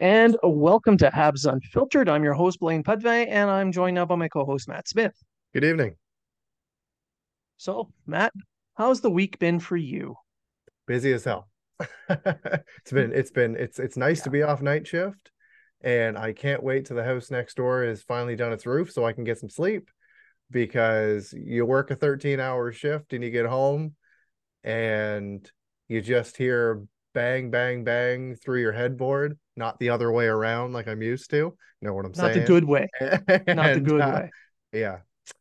And welcome to Habs Unfiltered. I'm your host, Blaine Pudvey, and I'm joined now by my co host, Matt Smith. Good evening. So, Matt, how's the week been for you? Busy as hell. it's been, it's been, it's, it's nice yeah. to be off night shift. And I can't wait till the house next door is finally done its roof so I can get some sleep because you work a 13 hour shift and you get home and you just hear bang, bang, bang through your headboard, not the other way around like I'm used to. You know what I'm not saying? Not the good way. and, not the good uh, way. Yeah.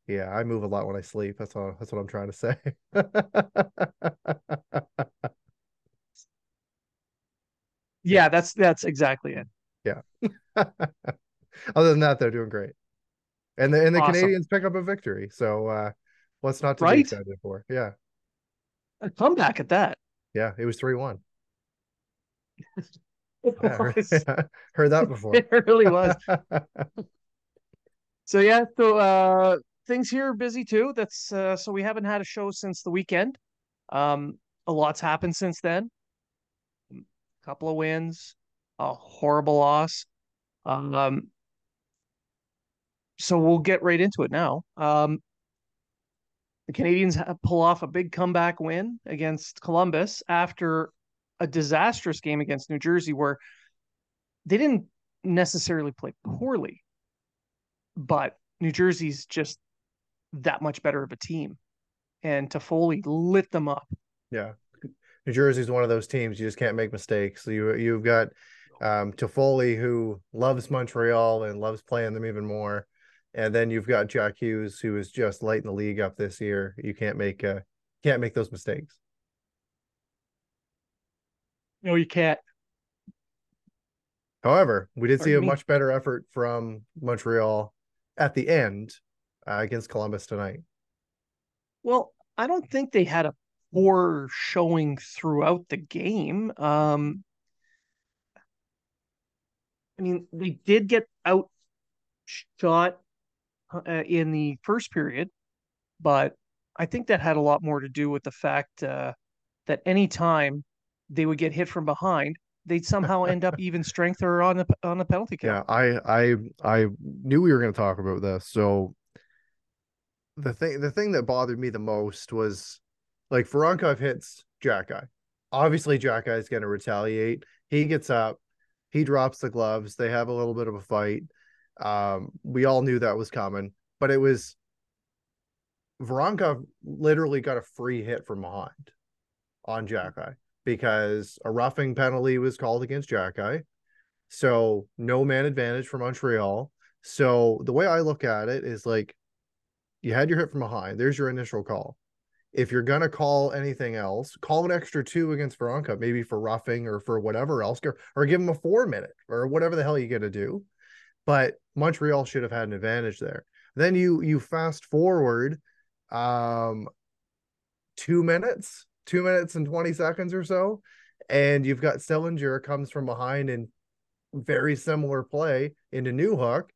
Yeah. I move a lot when I sleep. That's what that's what I'm trying to say. yeah, that's that's exactly it. Yeah. Other than that, they're doing great. And the and the awesome. Canadiens pick up a victory. So uh what's not to right? be excited for? Yeah. A comeback at that. Yeah, it was 3 1. yeah, heard, heard that before. It really was. so yeah, so uh things here are busy too. That's uh so we haven't had a show since the weekend. Um a lot's happened since then. A couple of wins, a horrible loss. Um so we'll get right into it now. Um the Canadiens pull off a big comeback win against Columbus after a disastrous game against New Jersey where they didn't necessarily play poorly, but New Jersey's just that much better of a team. And Toffoli lit them up. Yeah. New Jersey's one of those teams you just can't make mistakes. You you've got um Toffoli who loves Montreal and loves playing them even more. And then you've got Jack Hughes who is just lighting the league up this year. You can't make uh can't make those mistakes. No, you can't. However, we did Pardon see a me? much better effort from Montreal at the end uh, against Columbus tonight. Well, I don't think they had a poor showing throughout the game. Um, I mean, they did get outshot uh, in the first period, but I think that had a lot more to do with the fact uh, that any time they would get hit from behind, they'd somehow end up even strength or on the on the penalty kill. Yeah, I I I knew we were going to talk about this. So the thing the thing that bothered me the most was like Voronkov hits Xhekaj. Obviously, Jack is going to retaliate. He gets up, he drops the gloves. They have a little bit of a fight. Um, we all knew that was coming, but it was Voronkov literally got a free hit from behind on Xhekaj because a roughing penalty was called against Xhekaj. So no man advantage for Montreal. So the way I look at it is like you had your hit from behind. There's your initial call. If you're gonna call anything else, call an extra two against Veronka, maybe for roughing or for whatever else, or, give him a four minute or whatever the hell you gonna do. But Montreal should have had an advantage there. Then you you fast forward um two minutes two minutes and 20 seconds or so. And you've got Sillinger comes from behind in very similar play into Newhook.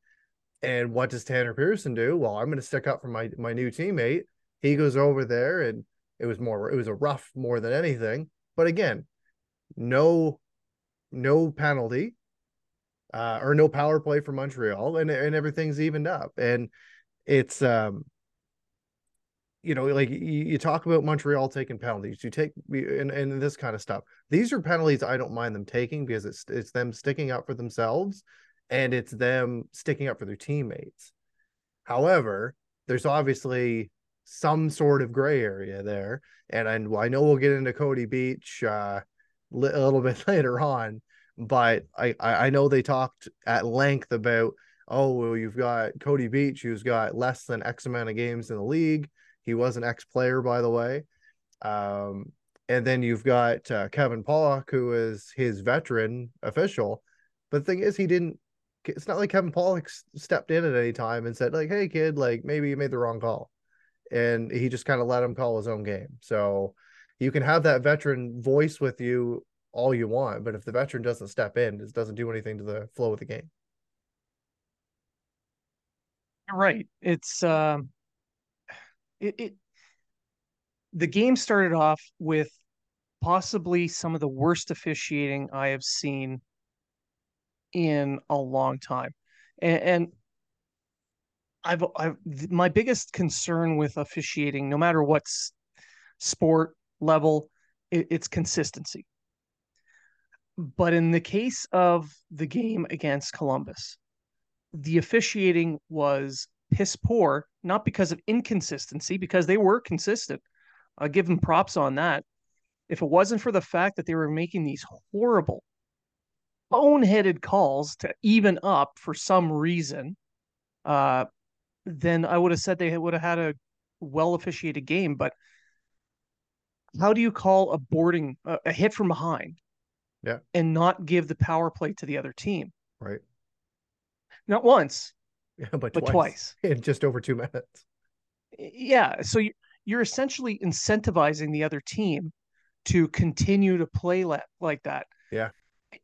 And what does Tanner Pearson do? Well, I'm going to stick up for my my new teammate. He goes over there and it was more it was a rough more than anything. But again, no no penalty uh or no power play for Montreal and and everything's evened up. And it's um you know, like you, talk about Montreal taking penalties, you take and, and this kind of stuff. These are penalties I don't mind them taking because it's it's them sticking up for themselves and it's them sticking up for their teammates. However, there's obviously some sort of gray area there, and and I know we'll get into Cody Beach uh, a little bit later on, but I I know they talked at length about oh well you've got Cody Beach who's got less than X amount of games in the league he was an ex player, by the way. Um, and then you've got uh, Kevin Pollock, who is his veteran official. But the thing is, he didn't. It's not like Kevin Pollock stepped in at any time and said, like, "Hey, kid, like maybe you made the wrong call," and he just kind of let him call his own game. So you can have that veteran voice with you all you want, but if the veteran doesn't step in, it doesn't do anything to the flow of the game. Right. It's um, it, it the game started off with possibly some of the worst officiating I have seen in a long time. And, and I've, I've my biggest concern with officiating, no matter what sport level, it, it's consistency. But in the case of the game against Columbus, the officiating was piss poor, not because of inconsistency, because they were consistent. I'll give them props on that. If it wasn't for the fact that they were making these horrible, boneheaded calls to even up for some reason, uh, then I would have said they would have had a well officiated game. But how do you call a boarding uh, a hit from behind? Yeah. And not give the power play to the other team. Right. Not once. Yeah, but, but twice. twice. In just over two minutes. Yeah. So you, you're essentially incentivizing the other team to continue to play like that. Yeah.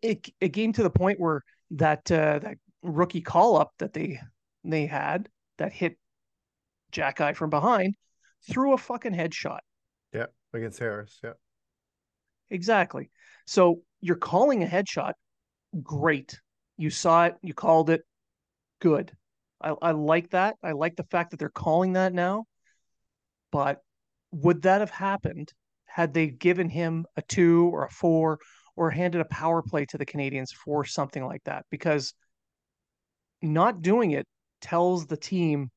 It, it came to the point where that uh, that rookie call up that they they had that hit Xhekaj from behind threw a fucking headshot. Yeah, against Harris. Yeah. Exactly. So you're calling a headshot. Great. You saw it. You called it. Good. I, I like that. I like the fact that they're calling that now. But would that have happened had they given him a two or a four or handed a power play to the Canadiens for something like that? Because not doing it tells the team,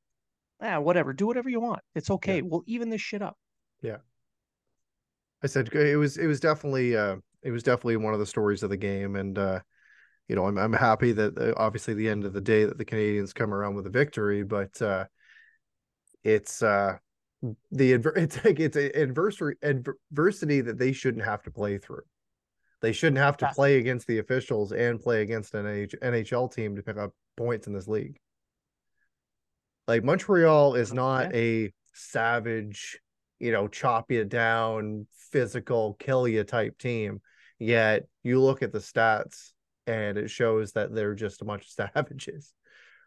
ah, whatever, do whatever you want. It's okay. Yeah. We'll even this shit up. Yeah. I said it was it was definitely uh it was definitely one of the stories of the game and uh you know I'm I'm happy that uh, obviously the end of the day that the Canadiens come around with a victory but uh it's uh the it's like it's an adversary adversity that they shouldn't have to play through. They shouldn't have to play against the officials and play against an NHL team to pick up points in this league. Like Montreal is not a savage you know, chop you down, physical, kill you type team. Yet you look at the stats and it shows that they're just a bunch of savages.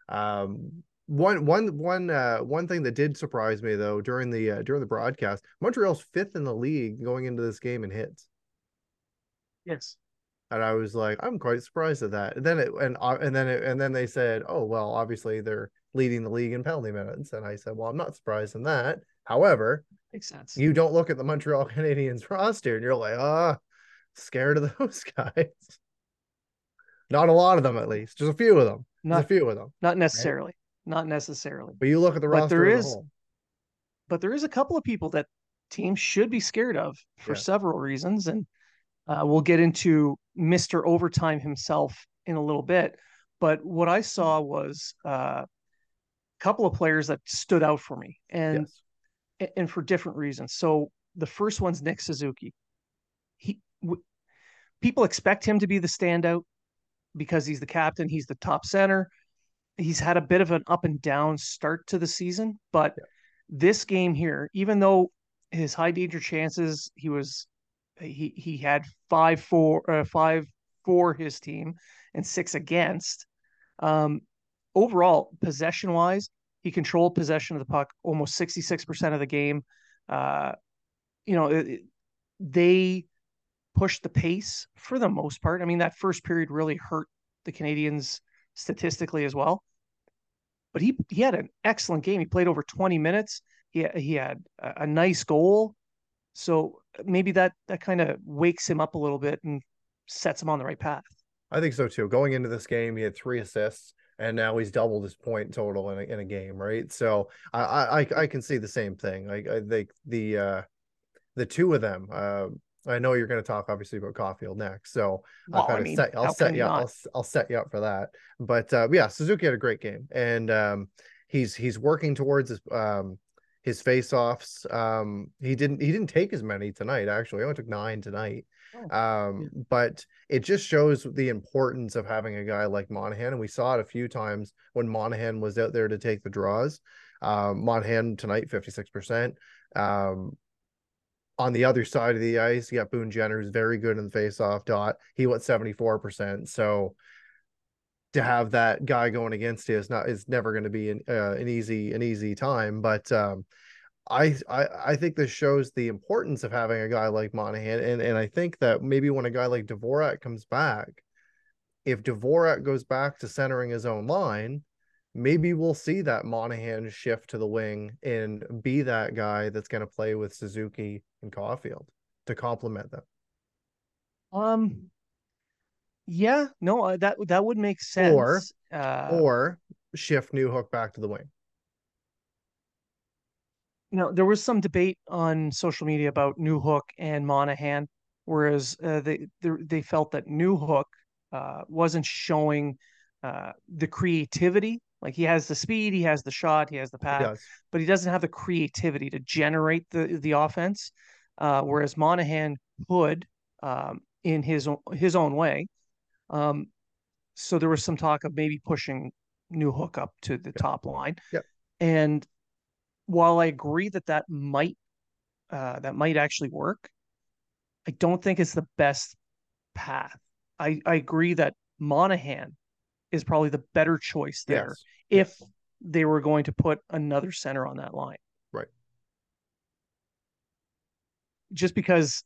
Um, one one one uh one thing that did surprise me though during the uh, during the broadcast, Montreal's fifth in the league going into this game in hits. Yes. And I was like, I'm quite surprised at that. And then it and uh, and then it, and then they said, oh well, obviously they're leading the league in penalty minutes. And I said, well, I'm not surprised in that. However, makes sense. You don't look at the Montreal Canadiens roster and you're like, ah, oh, scared of those guys. Not a lot of them, at least. Just a few of them. Not a few of them. Not necessarily. Right? Not necessarily. But you look at the roster. But there is, but there is a couple of people that teams should be scared of for yeah. several reasons, and uh, we'll get into Mister Overtime himself in a little bit. But what I saw was uh, a couple of players that stood out for me, and yes and for different reasons. So the first one's Nick Suzuki. He w- people expect him to be the standout because he's the captain, he's the top center. He's had a bit of an up and down start to the season, but yeah. this game here, even though his high danger chances, he was he he had five for uh, five for his team and six against. Um, overall, possession wise, he controlled possession of the puck almost 66% of the game. Uh, you know, it, they pushed the pace for the most part. I mean, that first period really hurt the Canadiens statistically as well. But he he had an excellent game. He played over 20 minutes. He he had a, a nice goal. So maybe that that kind of wakes him up a little bit and sets him on the right path. I think so too. Going into this game, he had three assists and now he's doubled his point total in a, in a game, right? So I, I I can see the same thing. Like I think the uh the two of them. Uh, I know you're going to talk obviously about Caufield next, so well, I mean, set, I'll set you up, I'll, I'll set you up for that. But uh, yeah, Suzuki had a great game, and um, he's he's working towards his um, his face-offs. Um, he didn't he didn't take as many tonight. Actually, he only took nine tonight. Oh, um, yeah. but it just shows the importance of having a guy like Monahan, and we saw it a few times when Monahan was out there to take the draws. Um, Monahan tonight, fifty six percent. Um, on the other side of the ice, you got Boone Jenner, who's very good in the face-off dot. He went seventy four percent. So to have that guy going against you is not is never going to be an uh, an easy an easy time. But um, I, I I think this shows the importance of having a guy like Monahan, and and I think that maybe when a guy like Dvorak comes back, if Dvorak goes back to centering his own line, maybe we'll see that Monahan shift to the wing and be that guy that's going to play with Suzuki and Caufield to complement them. Um, yeah, no, uh, that that would make sense. Or uh, or shift Newhook back to the wing. Now there was some debate on social media about Newhook and Monahan, whereas uh, they, they felt that Newhook uh, wasn't showing uh, the creativity. Like he has the speed, he has the shot, he has the pass, but he doesn't have the creativity to generate the the offense. Uh, whereas Monahan could, um, in his his own way, um, so there was some talk of maybe pushing Newhook up to the top line. Yep. And while I agree that that might uh, that might actually work, I don't think it's the best path. I, I agree that Monahan is probably the better choice there yes. if they were going to put another center on that line. Right. Just because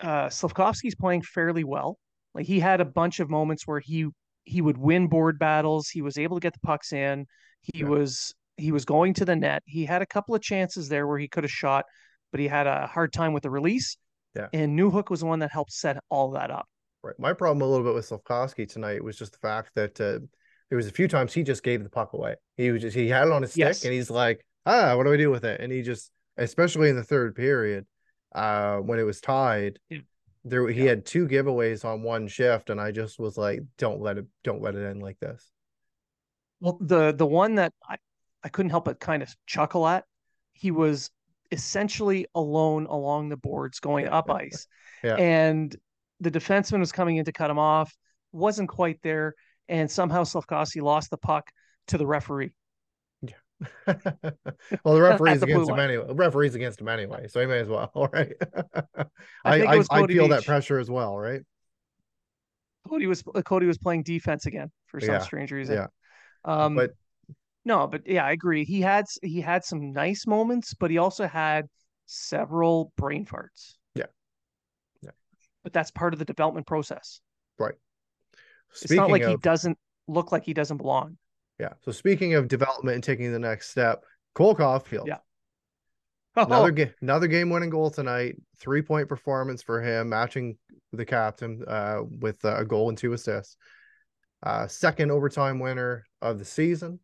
uh, Slafkovsky's playing fairly well. Like he had a bunch of moments where he he would win board battles. He was able to get the pucks in. He yeah. was he was going to the net. He had a couple of chances there where he could have shot, but he had a hard time with the release. Yeah. And Newhook was the one that helped set all that up. Right. My problem a little bit with Slafkovsky tonight was just the fact that uh, there was a few times he just gave the puck away. He was just he had it on his stick yes. and he's like, ah, what do I do with it? And he just, especially in the third period, uh, when it was tied, yeah there he yeah. had two giveaways on one shift and i just was like don't let it don't let it end like this well the the one that i i couldn't help but kind of chuckle at he was essentially alone along the boards going up ice yeah. and the defenseman was coming in to cut him off wasn't quite there and somehow Slafkovsky lost the puck to the referee Yeah. well, the referee's the against him anyway. referee's against him anyway, so he may as well, right? I I, I, I, feel Beach. that pressure as well, right? Cody was Cody was playing defense again for some yeah. strange reason. Yeah. Um, but no, but yeah, I agree. He had he had some nice moments, but he also had several brain farts. But that's part of the development process. Right. Speaking it's not like of... he doesn't look like he doesn't belong. Yeah. So speaking of development and taking the next step, Cole Caufield. Yeah. Another game, another game-winning goal tonight. Three-point performance for him, matching the captain uh, with a goal and two assists. Uh, second overtime winner of the season,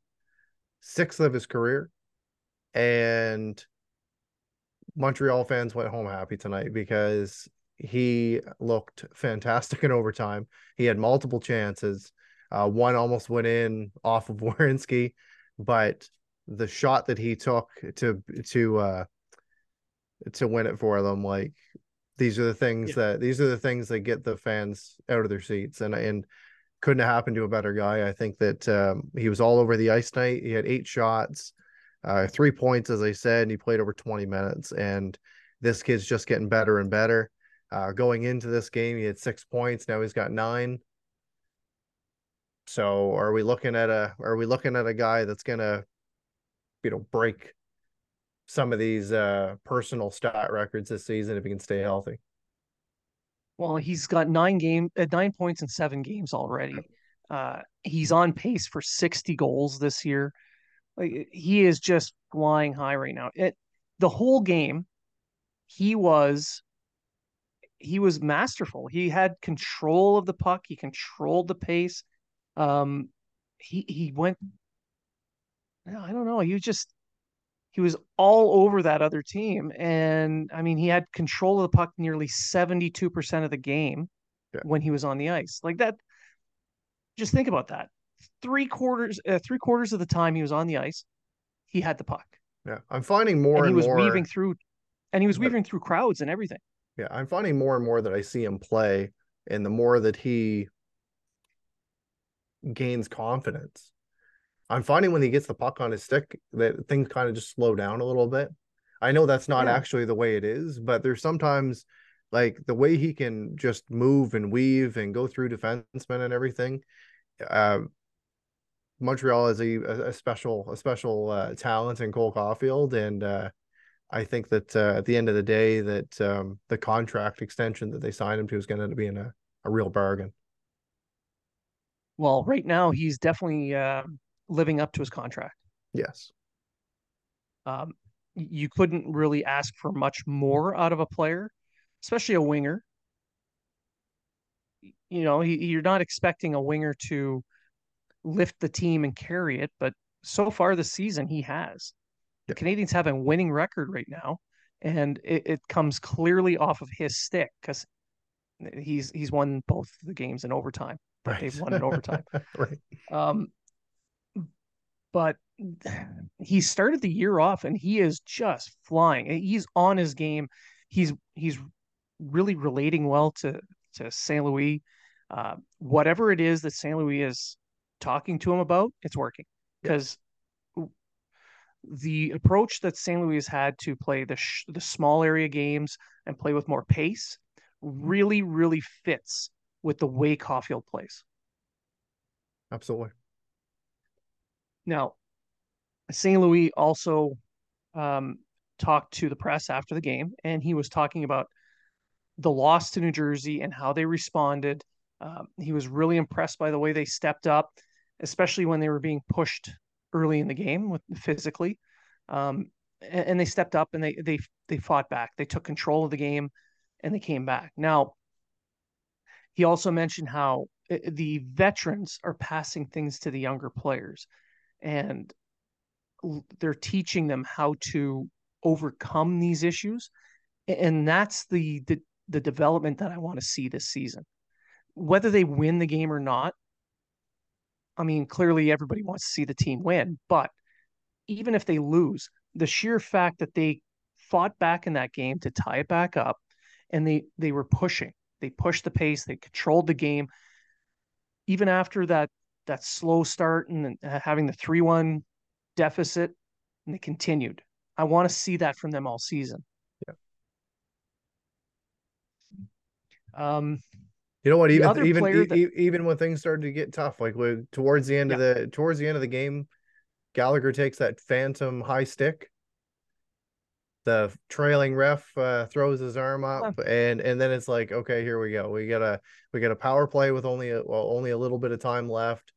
sixth of his career, and Montreal fans went home happy tonight because he looked fantastic in overtime. He had multiple chances. Uh, one almost went in off of Werenski, but the shot that he took to to uh, to win it for them, like these are the things yeah. that these are the things that get the fans out of their seats, and and couldn't have happened to a better guy. I think that um, he was all over the ice night. He had eight shots, uh, three points, as I said, and he played over 20 minutes. And this kid's just getting better and better. Uh, going into this game, he had six points. Now he's got nine. So are we looking at a are we looking at a guy that's gonna, you know, break some of these uh personal stat records this season if he can stay healthy? Well, he's got nine game uh, nine points in seven games already. Uh, he's on pace for 60 goals this year. Like he is just flying high right now. It the whole game, he was he was masterful. He had control of the puck. He controlled the pace. Um, he he went. I don't know. He was just he was all over that other team, and I mean, he had control of the puck nearly seventy two percent of the game yeah. when he was on the ice. Like that. Just think about that. Three quarters, uh, three quarters of the time he was on the ice, he had the puck. Yeah, I'm finding more and and, he was more. weaving through, and he was weaving through crowds and everything. Yeah, I'm finding more and more that I see him play, and the more that he gains confidence, I'm finding when he gets the puck on his stick that things kind of just slow down a little bit. I know that's not Yeah. actually the way it is, but there's sometimes like the way he can just move and weave and go through defensemen and everything. Uh, Montreal is a, a a special a special uh, talent in Cole Caufield, and uh, I think that uh, at the end of the day, that um, the contract extension that they signed him to is going to end up being a, a real bargain. Well, right now he's definitely uh, living up to his contract. Yes. Um, you couldn't really ask for much more out of a player, especially a winger. You know, he, you're not expecting a winger to lift the team and carry it, but so far this season he has. The. Canadiens have a winning record right now, and it, it comes clearly off of his stick because he's he's won both the games in overtime. that They've won in overtime. right. Um, but he started the year off and he is just flying. He's on his game. He's he's really relating well to to Saint Louis. Uh, whatever it is that Saint Louis is talking to him about, it's working because the approach that St. Louis has had to play the sh- the small area games and play with more pace really really fits with the way Caufield plays. Absolutely. Now, St. Louis also um, talked to the press after the game, and he was talking about the loss to New Jersey and how they responded. Um, he was really impressed by the way they stepped up, especially when they were being pushed early in the game with physically. Um, and, and they stepped up and they they they fought back. They took control of the game, and they came back. Now, he also mentioned how uh, the veterans are passing things to the younger players and they're teaching them how to overcome these issues and that's the the, the development that i want to see this season whether they win the game or not i mean clearly everybody wants to see the team win but even if they lose the sheer fact that they fought back in that game to tie it back up and they they were pushing they pushed the pace they controlled the game. Even after that that slow start and uh, having the 3-1 deficit and they continued. I want to see that from them all season. Yeah. um You know what? Even even e- that- even when things started to get tough, like with towards the end of the towards the end of the game, Gallagher takes that phantom high stick. The trailing ref uh, throws his arm up, and and then it's like, okay, here we go. We got a we got a power play with only a, well, only a little bit of time left.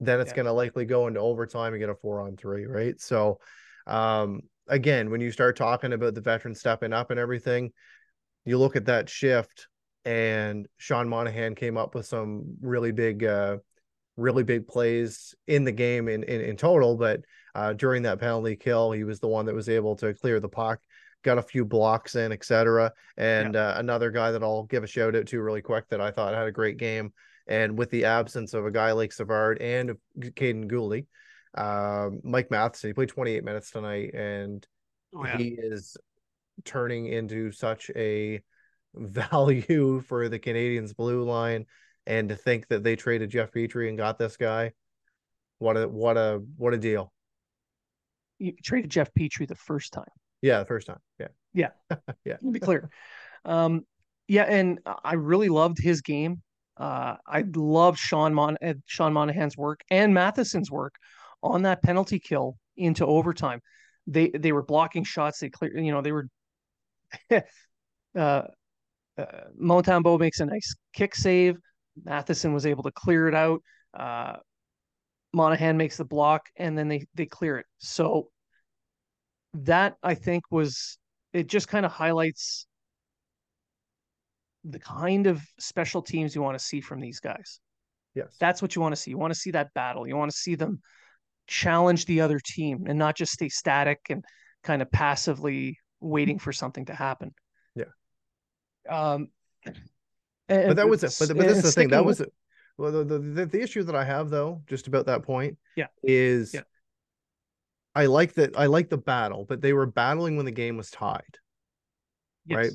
Then it's Yeah. going to likely go into overtime and get a four on three, right? So, um, again, when you start talking about the veteran stepping up and everything, you look at that shift and Sean Monahan came up with some really big uh really big plays in the game in in, in total but uh during that penalty kill he was the one that was able to clear the puck got a few blocks in etc and uh, another guy that I'll give a shout out to really quick that I thought had a great game and with the absence of a guy like Savard and Kaiden Guhle um Mike Matheson he played 28 minutes tonight and oh, yeah. he is turning into such a value for the Canadians blue line and to think that they traded Jeff Petry and got this guy what a what a what a deal you traded jeff petry the first time yeah the first time yeah Yeah. yeah. to be clear. Um, yeah, and I really loved his game. Uh, I loved Sean Mon- uh, Sean Monahan's work and Matheson's work on that penalty kill into overtime. They they were blocking shots. They clear, you know, they were. uh, uh, Montembeault makes a nice kick save. Matheson was able to clear it out. Uh, Monahan makes the block, and then they they clear it. So that I think was it. Just kind of highlights the kind of special teams you want to see from these guys. yes That's what you want to see. You want to see that battle. You want to see them challenge the other team and not just stay static and kind of passively waiting for something to happen. Um, but that was it but, but this is the thing that was it. well the, the the the issue that I have though just about that point Yeah. is Yeah. I like that. I like the battle, but they were battling when the game was tied, Yes. right?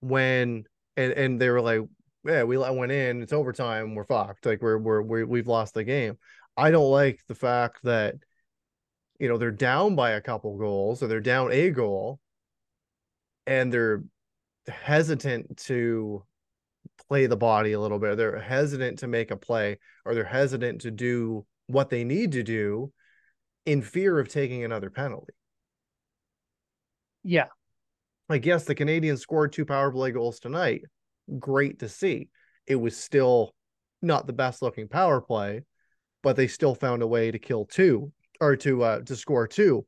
When and and they were like, yeah, we let went in. It's overtime. We're fucked. Like we're we're, we're we've lost the game. I don't like the fact that you know they're down by a couple goals or they're down a goal, and they're hesitant to play the body a little bit. They're hesitant to make a play or they're hesitant to do what they need to do in fear of taking another penalty. Yeah. Like, yes, the Canadiens scored two power play goals tonight. Great to see. It was still not the best looking power play, but they still found a way to kill two or to uh to score two.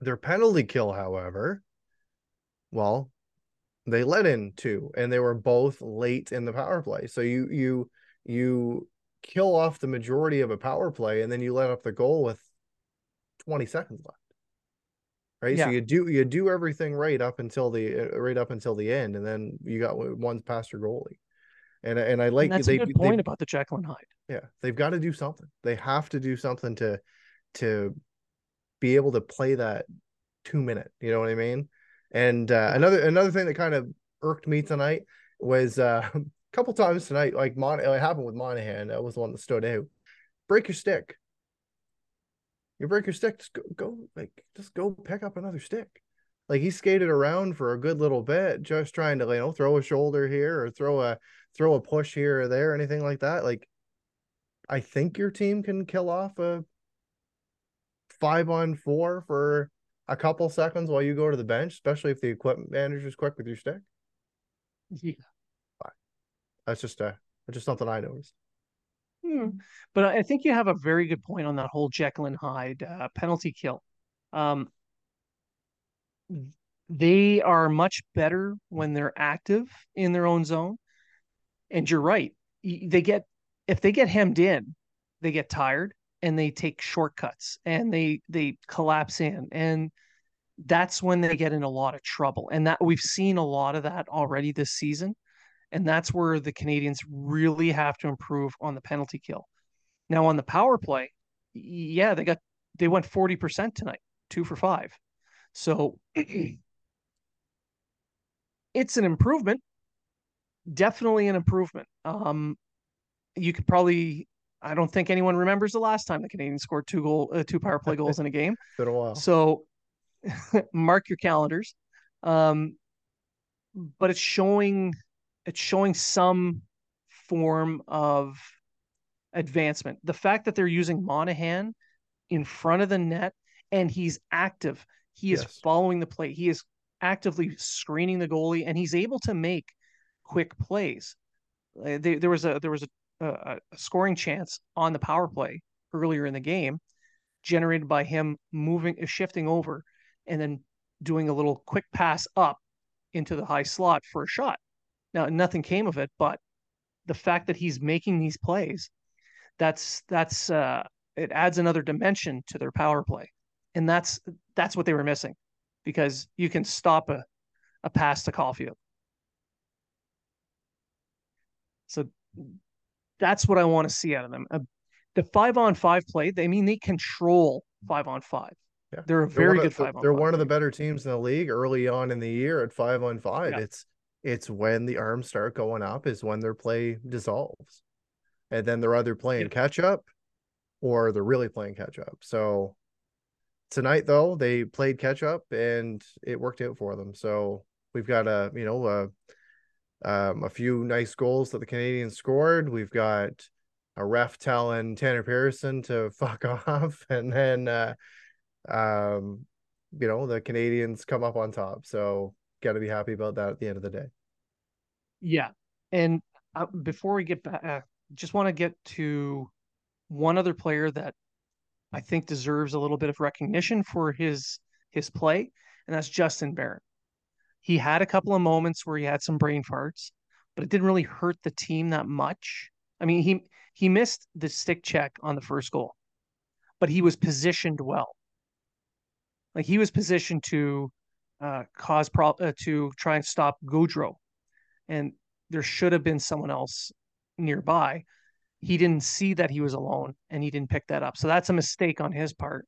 Their penalty kill, however, well, they let in two and they were both late in the power play. So you you you kill off the majority of a power play and then you let up the goal with 20 seconds left. Right? Yeah. So you do you do everything right up until the uh, right up until the end and then you got one past your goalie. And and I like and that's they, a good they- point about the Jekyll and Hyde. yeah, they've got to do something. They have to do something to to be able to play that two minute. You know what I mean? And uh, another another thing that kind of irked me tonight was uh, a couple times tonight, like Mon- it happened with Monahan. That was the one that stood out. Break your stick. You break your stick. Just go, go like just go pick up another stick. Like he skated around for a good little bit, just trying to you know throw a shoulder here or throw a throw a push here or there, anything like that. Like I think your team can kill off a five on four for a couple seconds while you go to the bench, especially if the equipment manager's quick with your stick. Yeah. That's just uh that's just something I noticed. Hmm. But I think you have a very good point on that whole Jekyll and Hyde uh, penalty kill. Um, they are much better when they're active in their own zone. And you're right. They get if they get hemmed in, they get tired and they take shortcuts and they they collapse in and that's when they get in a lot of trouble. And that we've seen a lot of that already this season. And that's where the Canadiens really have to improve on the penalty kill. Now on the power play, yeah, they got they went 40% tonight, two for five. So it's an improvement. Definitely an improvement. Um, you could probably I don't think anyone remembers the last time the Canadiens scored two goal uh, two power play goals in a game. Been a while. So mark your calendars. Um, but it's showing it's showing some form of advancement. The fact that they're using Monahan in front of the net and he's active. He is Yes. following the play. He is actively screening the goalie and he's able to make quick plays. Uh, there, there was a there was a, a, a scoring chance on the power play earlier in the game generated by him moving shifting over and then doing a little quick pass up into the high slot for a shot. Now nothing came of it, but the fact that he's making these plays, that's that's uh it adds another dimension to their power play. And that's that's what they were missing because you can stop a, a pass to Caufield. So that's what I want to see out of them. Uh, the five on five play, they I mean they control five on five. Yeah. They're a They're very good of, the- five They're five. one of the better teams in the league early on in the year at five on five. Yeah. It's it's when the arms start going up is when their play dissolves. And then they're either playing Yeah. catch up or they're really playing catch up. So tonight though, they played catch up and it worked out for them. So we've got a, you know, uh um, a few nice goals that the Canadiens scored. We've got a ref telling Tanner Pearson to fuck off, and then uh, um, you know the Canadiens come up on top. So got to be happy about that at the end of the day. Yeah. And uh, before we get back, uh, just want to get to one other player that I think deserves a little bit of recognition for his his play, and that's Justin Barron. He had a couple of moments where he had some brain farts, but it didn't really hurt the team that much. I mean, he he missed the stick check on the first goal, but he was positioned well. Like he was positioned to uh, cause pro- uh, to try and stop Gaudreau, and there should have been someone else nearby. He didn't see that he was alone, and he didn't pick that up. So that's a mistake on his part.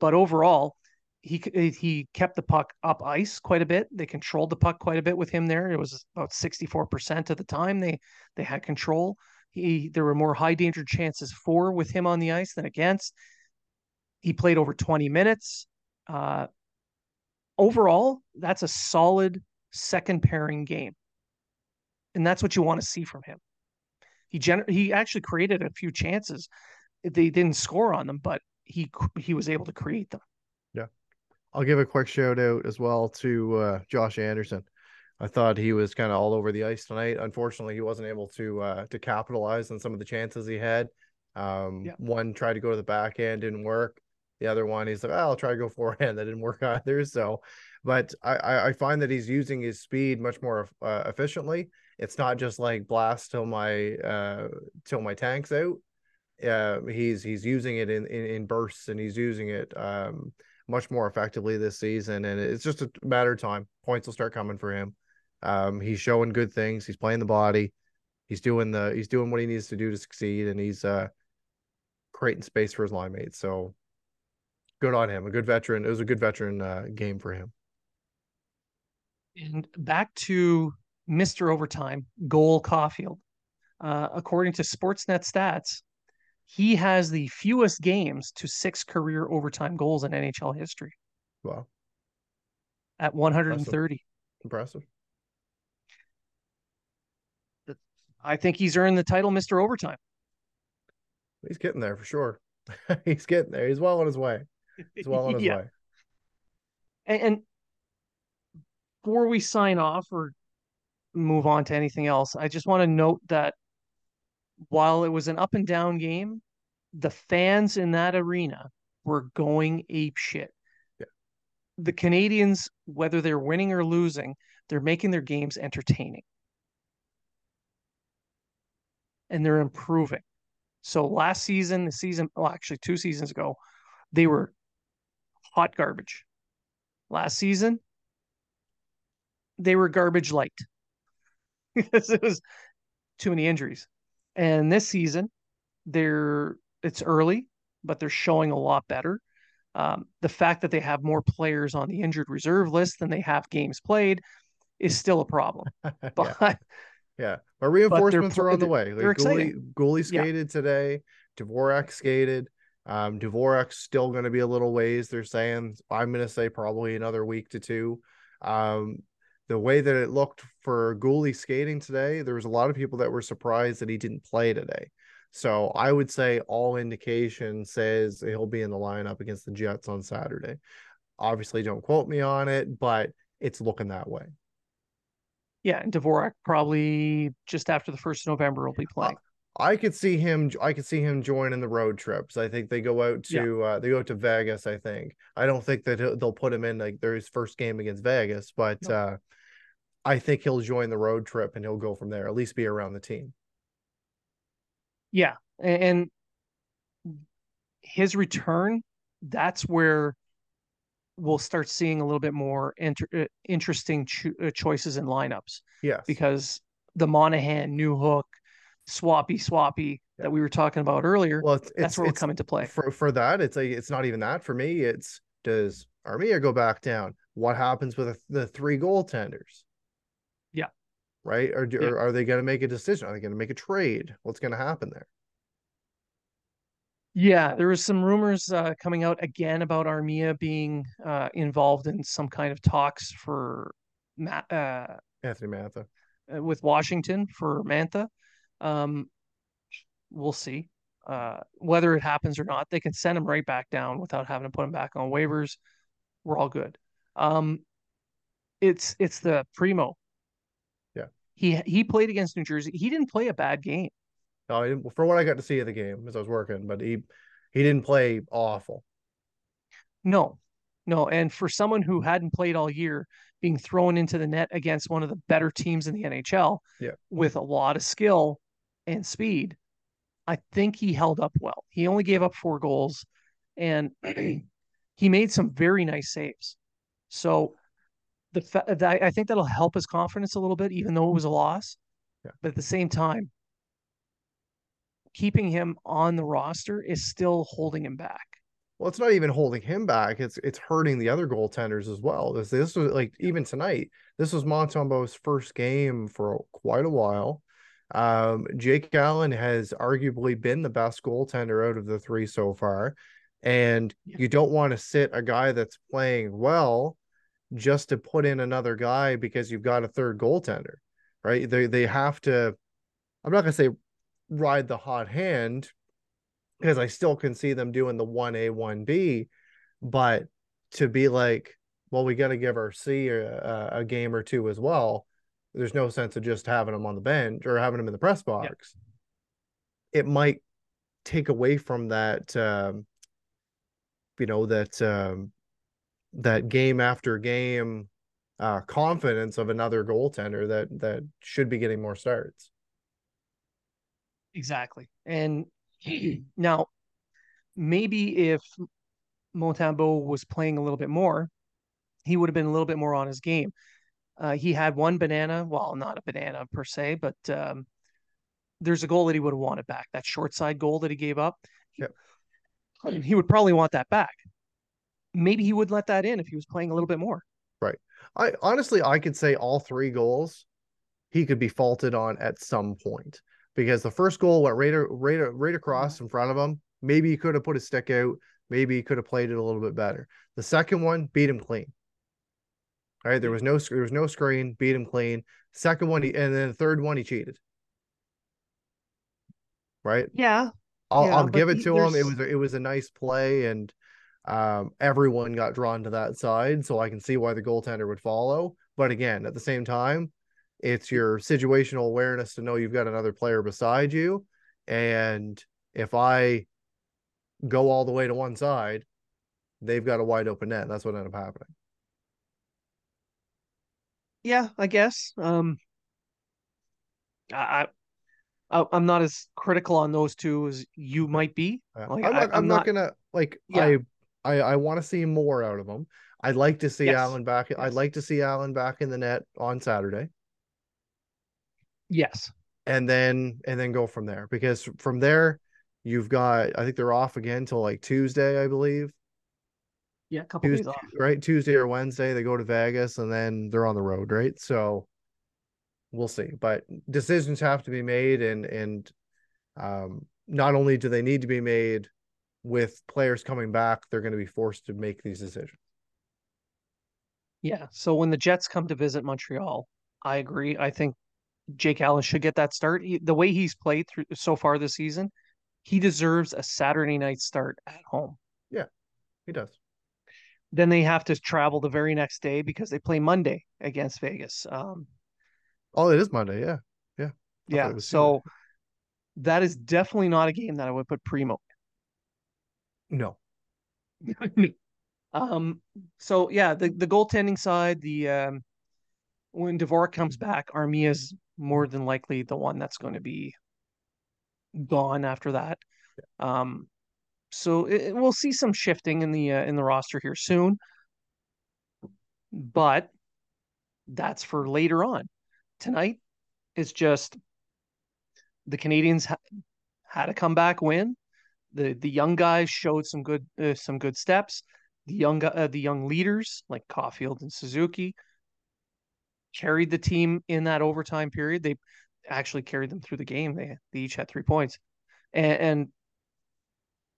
but overall, he he kept the puck up ice quite a bit. They controlled the puck quite a bit with him there. It was about 64% of the time they they had control. He there were more high danger chances for with him on the ice than against. He played over 20 minutes. Uh, overall, that's a solid second pairing game. And that's what you want to see from him. He gener- he actually created a few chances. They didn't score on them, but he he was able to create them. I'll give a quick shout out as well to uh, Josh Anderson. I thought he was kind of all over the ice tonight. Unfortunately, he wasn't able to uh, to capitalize on some of the chances he had. Um, yeah. One tried to go to the back end, didn't work. The other one, he's like, oh, I'll try to go forehand. That didn't work either. So, but I, I find that he's using his speed much more uh, efficiently. It's not just like blast till my uh, till my tank's out. Uh, he's he's using it in, in, in bursts and he's using it um, much more effectively this season. And it's just a matter of time. Points will start coming for him. Um, he's showing good things. He's playing the body. He's doing the he's doing what he needs to do to succeed, and he's uh, creating space for his line mates. So good on him. A good veteran. It was a good veteran uh, game for him. And back to Mr. Overtime, Cole Caufield. Uh, according to Sportsnet stats, he has the fewest games to six career overtime goals in NHL history. Wow. At 130. Impressive. Impressive. I think he's earned the title Mr. Overtime. He's getting there for sure. he's getting there. He's well on his way. He's well on his yeah. way. And, and before we sign off or move on to anything else, I just want to note that while it was an up and down game, the fans in that arena were going ape shit. Yeah. The Canadiens, whether they're winning or losing, they're making their games entertaining. And they're improving. So last season, the season, well, actually two seasons ago, they were hot garbage. Last season, they were garbage light because it was too many injuries. And this season, they're it's early, but they're showing a lot better. Um, the fact that they have more players on the injured reserve list than they have games played is still a problem. But yeah, yeah. but reinforcements but are on the way. Like Guhle, Guhle skated yeah. today. Dvorak skated. Um, Dvorak's still going to be a little ways. They're saying I'm going to say probably another week to two. Um, the way that it looked for Guhle skating today, there was a lot of people that were surprised that he didn't play today. So I would say all indication says he'll be in the lineup against the Jets on Saturday. Obviously, don't quote me on it, but it's looking that way. Yeah, and Dvorak probably just after the first of November will be playing. I could see him. I could see him joining the road trips. I think they go out to yeah. uh, they go to Vegas. I think. I don't think that they'll put him in like their first game against Vegas, but no. uh, I think he'll join the road trip and he'll go from there. At least be around the team. Yeah, and his return. That's where we'll start seeing a little bit more inter- uh, interesting cho- uh, choices in lineups. Yes, because the Monahan, Newhook, swappy swappy yeah. that we were talking about earlier. Well, it's, that's where we'll come into play. For for that, it's like it's not even that for me. It's does Armia go back down? What happens with the three goaltenders? Right? Or, yeah. or are they going to make a decision? Are they going to make a trade? What's going to happen there? Yeah, there was some rumors uh, coming out again about Armia being uh, involved in some kind of talks for Ma- uh, Anthony Mantha uh, with Washington for Mantha. Um, we'll see uh, whether it happens or not. They can send him right back down without having to put him back on waivers. We're all good. Um, it's it's the Primeau. He he played against New Jersey. He didn't play a bad game. No, for what I got to see of the game as I was working, but he he didn't play awful. No, no, and for someone who hadn't played all year, being thrown into the net against one of the better teams in the NHL, yeah. with a lot of skill and speed, I think he held up well. He only gave up four goals, and he made some very nice saves. So the I think that'll help his confidence a little bit, even though it was a loss. Yeah. But at the same time, keeping him on the roster is still holding him back. well, it's not even holding him back. It's it's hurting the other goaltenders as well. This this was like even tonight. This was Montembeault's first game for quite a while. Um, Jake Allen has arguably been the best goaltender out of the three so far, and yeah. you don't want to sit a guy that's playing well just to put in another guy because you've got a third goaltender, right? They they have to. I'm not gonna say ride the hot hand because I still can see them doing the 1A, 1B. But to be like, well, we got to give our C a, a, game or two as well. There's no sense of just having them on the bench or having them in the press box. It might take away from that, um, you know, that um, that game after game uh, confidence of another goaltender that that should be getting more starts. Exactly, and now, maybe if Montembeault was playing a little bit more, he would have been a little bit more on his game. Uh, he had one banana, well, not a banana per se, but um, there's a goal that he would have wanted back. That short side goal that he gave up, yep. he would probably want that back. Maybe he would let that in if he was playing a little bit more. Right. I honestly, I could say all three goals he could be faulted on at some point because the first goal went right, right, right across mm-hmm. in front of him. Maybe he could have put his stick out. Maybe he could have played it a little bit better. The second one beat him clean. All right, there mm-hmm. was no there was no screen, beat him clean. Second one, he, and then the third one, he cheated. Right? Yeah. I'll, yeah, I'll give it to him. It was it was a nice play, and um, everyone got drawn to that side, so I can see why the goaltender would follow. But again, at the same time, it's your situational awareness to know you've got another player beside you. And if I go all the way to one side, they've got a wide open net. That's what ended up happening. Yeah, I guess. Um, I, I I'm not as critical on those two as you might be. Like, I'm, not, I, am I'm not, not gonna like. Yeah. I I I want to see more out of them. I'd like to see yes. Allen back. Yes. I'd like to see Allen back in the net on Saturday. Yes. And then and then go from there because from there you've got I think they're off again till like Tuesday, I believe. Yeah, a couple Tuesday, days off. Right, Tuesday or Wednesday they go to Vegas and then they're on the road, right? So we'll see. But decisions have to be made and and um not only do they need to be made with players coming back, they're going to be forced to make these decisions. Yeah. So when the Jets come to visit Montreal, I agree. I think Jake Allen should get that start. He, the way he's played through so far this season, he deserves a Saturday night start at home. Yeah, he does. Then they have to travel the very next day because they play Monday against Vegas. Um, oh, it is Monday. Yeah, yeah, yeah. So that is definitely not a game that I would put Primeau. No. um. So yeah, the the goaltending side, the um, when Dvorak comes back, Armia's more than likely the one that's going to be gone after that. Yeah. Um, so it, we'll see some shifting in the uh, in the roster here soon, but that's for later on. Tonight is just the Canadiens ha- had a comeback win. The The young guys showed some good uh, some good steps. The young uh, the young leaders like Caufield and Suzuki carried the team in that overtime period. They actually carried them through the game. They, they each had three points. And, and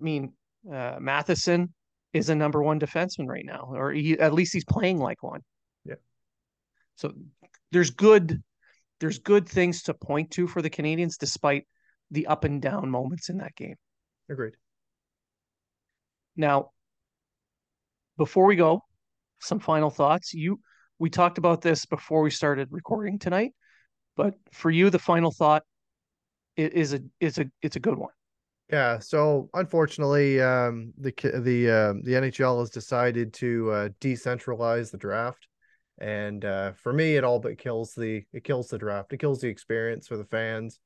I mean, uh, Matheson is a number one defenseman right now, or he, at least he's playing like one. Yeah. So there's good, there's good things to point to for the Canadiens despite the up and down moments in that game. Agreed. Now, before we go, some final thoughts. You we talked about this before we started recording tonight, but for you, the final thought is a is a it's a good one. Yeah. So unfortunately, um, the the uh, the NHL has decided to uh, decentralize the draft, and uh, for me, it all but kills the it kills the draft. It kills the experience for the fans.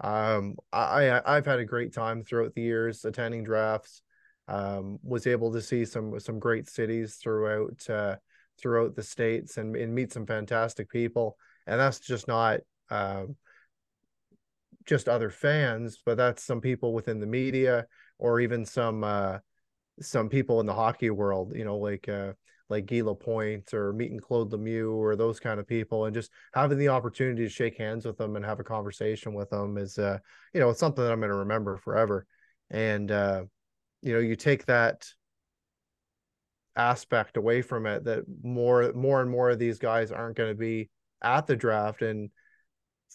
Um, I I've had a great time throughout the years attending drafts. Um, was able to see some some great cities throughout uh, throughout the states and, and meet some fantastic people. And that's just not um, just other fans, but that's some people within the media or even some uh, some people in the hockey world, you know, like uh like Guy Lapointe or meeting Claude Lemieux or those kind of people and just having the opportunity to shake hands with them and have a conversation with them is uh you know it's something that I'm going to remember forever. And uh you know you take that aspect away from it that more more and more of these guys aren't going to be at the draft and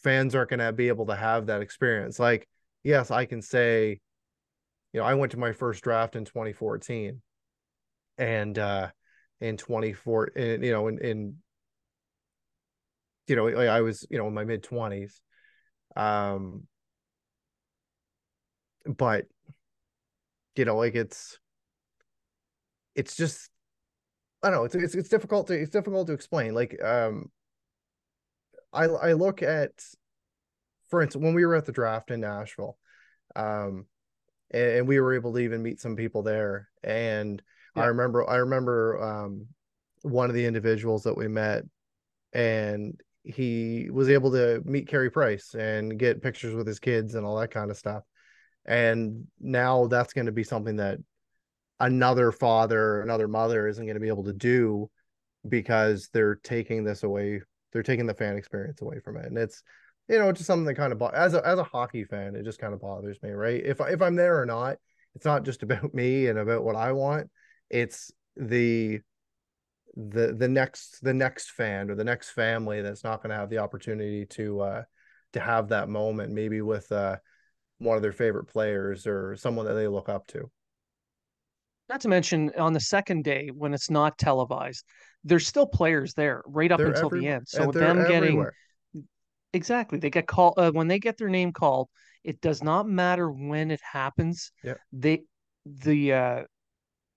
fans aren't going to be able to have that experience. Like yes I can say you know I went to my first draft in 2014 and uh in 24 and you know in, in you know I was you know in my mid 20s um but you know like it's it's just I don't know it's it's, it's difficult to it's difficult to explain like um I I look at for instance when we were at the draft in Nashville um and, and we were able to even meet some people there and yeah. I remember I remember um, one of the individuals that we met, and he was able to meet Carey Price and get pictures with his kids and all that kind of stuff. And now that's going to be something that another father, another mother isn't going to be able to do because they're taking this away. They're taking the fan experience away from it, and it's you know just something that kind of as a as a hockey fan, it just kind of bothers me, right? If if I'm there or not, it's not just about me and about what I want it's the the the next the next fan or the next family that's not going to have the opportunity to uh to have that moment maybe with uh one of their favorite players or someone that they look up to. Not to mention on the second day when it's not televised there's still players there right up they're until every, the end. So them everywhere. getting exactly. They get called uh, when they get their name called it does not matter when it happens. Yeah they the uh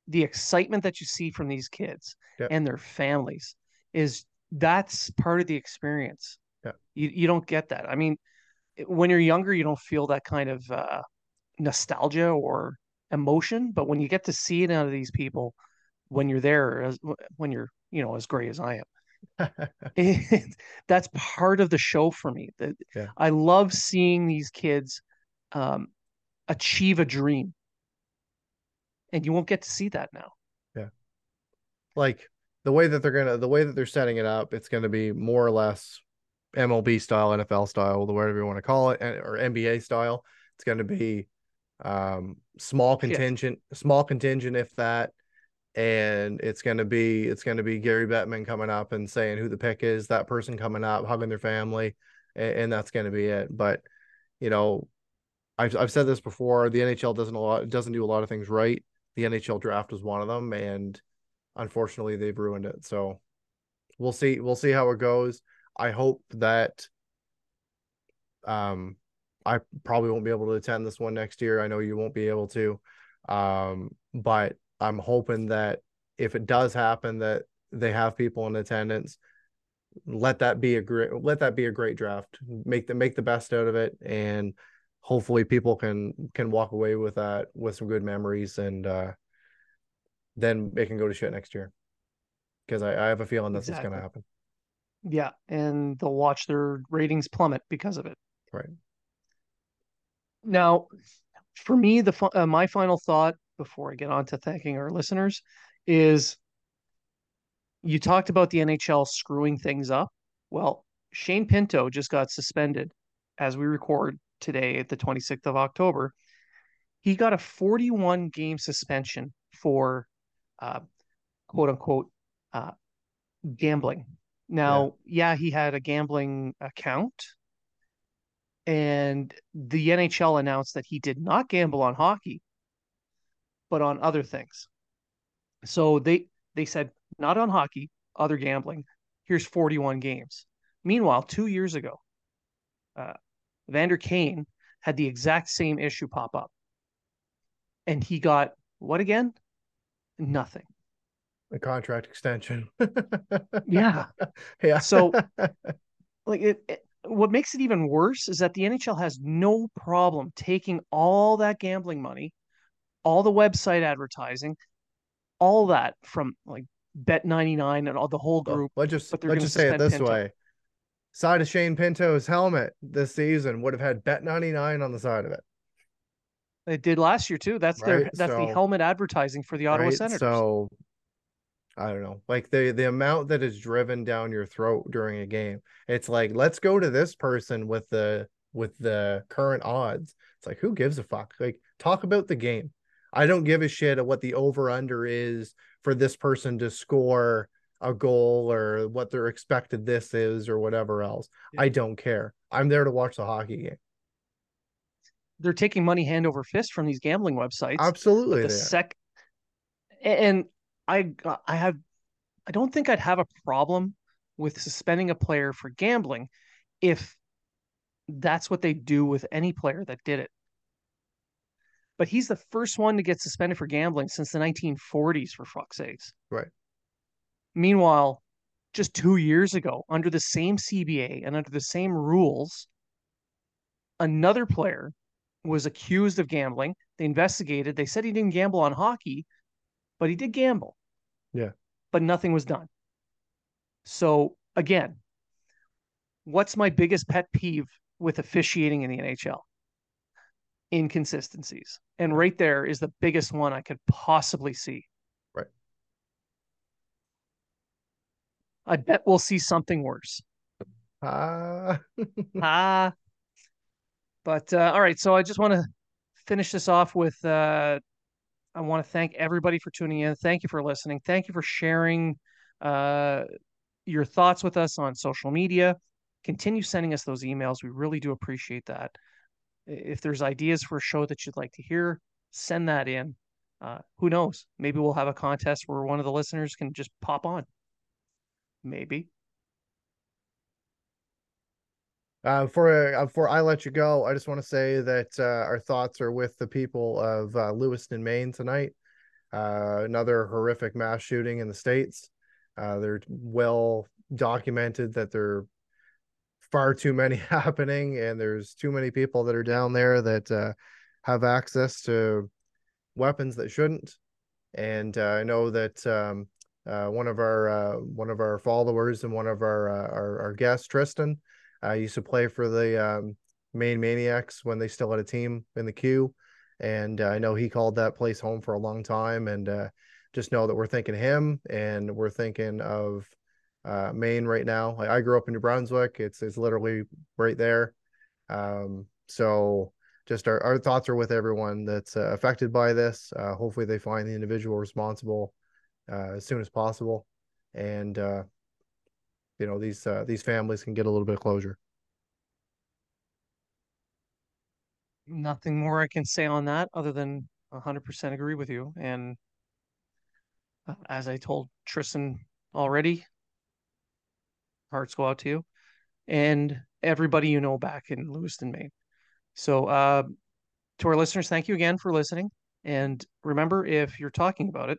the excitement that you see from these kids and their families is that's part of the experience. Yeah. You you don't get that. I mean, when you're younger, you don't feel that kind of uh, nostalgia or emotion, but when you get to see it out of these people, when you're there, as, when you're you know as gray as I am, it, that's part of the show for me. That yeah. I love seeing these kids um, achieve a dream and you won't get to see that now. Yeah. Like the way that they're gonna the way that they're setting it up, it's gonna be more or less MLB style, NFL style, the whatever you want to call it, or NBA style. It's gonna be um small contingent, yeah. small contingent if that. And it's gonna be it's gonna be Gary Bettman coming up and saying who the pick is, that person coming up, hugging their family, and, and that's gonna be it. But you know, I've I've said this before. The NHL doesn't a lot doesn't do a lot of things right the NHL draft was one of them, and unfortunately they've ruined it. So we'll see. We'll see how it goes. I hope that um I probably won't be able to attend this one next year. I know you won't be able to. Um, but I'm hoping that if it does happen that they have people in attendance, let that be a great let that be a great draft. Make the make the best out of it and hopefully people can can walk away with that with some good memories and uh then it can go to shit next year. Because I, I have a feeling that's exactly. what's going to happen. Yeah and they'll watch their ratings plummet because of it. Right. Now for me the uh, my final thought before i get on to thanking our listeners is you talked about the nhl screwing things up. Well shane pinto just got suspended as we record today, the 26th of October, he got a 41 game suspension for uh, quote unquote uh, gambling. Now, yeah. yeah, he had a gambling account, and the NHL announced that he did not gamble on hockey, but on other things. So they they said not on hockey, other gambling. Here's 41 games. Meanwhile, two years ago, uh, Vander Kane had the exact same issue pop up. And he got what again? Nothing. A contract extension. yeah. Yeah. So like it, it, what makes it even worse is that the NHL has no problem taking all that gambling money, all the website advertising, all that from like Bet 99 and all the whole group. Well, let's just let's just say it this way side of Shane Pinto's helmet this season would have had Bet 99 on the side of it. It did last year too. That's their Right, that's the helmet advertising for the Ottawa right? Senators. So I don't know, like the the amount that is driven down your throat during a game. It's like let's go to this person with the with the current odds. It's like who gives a fuck? Like talk about the game. I don't give a shit at what the over under is for this person to score a goal or what their expected this is or whatever else. Yeah. I don't care. I'm there to watch the hockey game. They're taking money hand over fist from these gambling websites. Absolutely. the sec and I I have I don't think I'd have a problem with suspending a player for gambling if that's what they do with any player that did it. But he's the first one to get suspended for gambling since the 1940s, for fuck's sakes. Right. Meanwhile, just two years ago, under the same CBA and under the same rules, another player was accused of gambling. They investigated. They said he didn't gamble on hockey, but he did gamble. Yeah. But nothing was done. So, again, what's my biggest pet peeve with officiating in the NHL? Inconsistencies. And right there is the biggest one I could possibly see. I bet we'll see something worse. Ah, ah. But uh, all right, so I just want to finish this off with uh, I want to thank everybody for tuning in. Thank you for listening. Thank you for sharing uh, your thoughts with us on social media. Continue sending us those emails. We really do appreciate that. If there's ideas for a show that you'd like to hear, send that in. Uh, who knows? Maybe we'll have a contest where one of the listeners can just pop on. Maybe. Uh, before uh, before I let you go, I just want to say that uh, our thoughts are with the people of uh, Lewiston, Maine tonight. Uh, another horrific mass shooting in the states. Uh, they're well documented that there are far too many happening, and there's too many people that are down there that uh, have access to weapons that shouldn't. And uh, I know that um, uh, one of our uh, one of our followers and one of our uh, our, our guests, Tristan. Used to play for the um, Maine Maniacs when they still had a team in the Q, and uh, I know he called that place home for a long time. And uh, just know that we're thinking him, and we're thinking of uh, Maine right now. I, I grew up in New Brunswick; it's it's literally right there. Um, so just our, our thoughts are with everyone that's affected by this. Hopefully, they find the individual responsible uh, as soon as possible, and uh, you know these uh, these families can get a little bit of closure. nothing more I can say on that other than 100% agree with you. And uh, as I told Tristan already, hearts go out to you and everybody you know back in Lewiston, Maine. So, uh, to our listeners, thank you again for listening. And remember, if you're talking about it,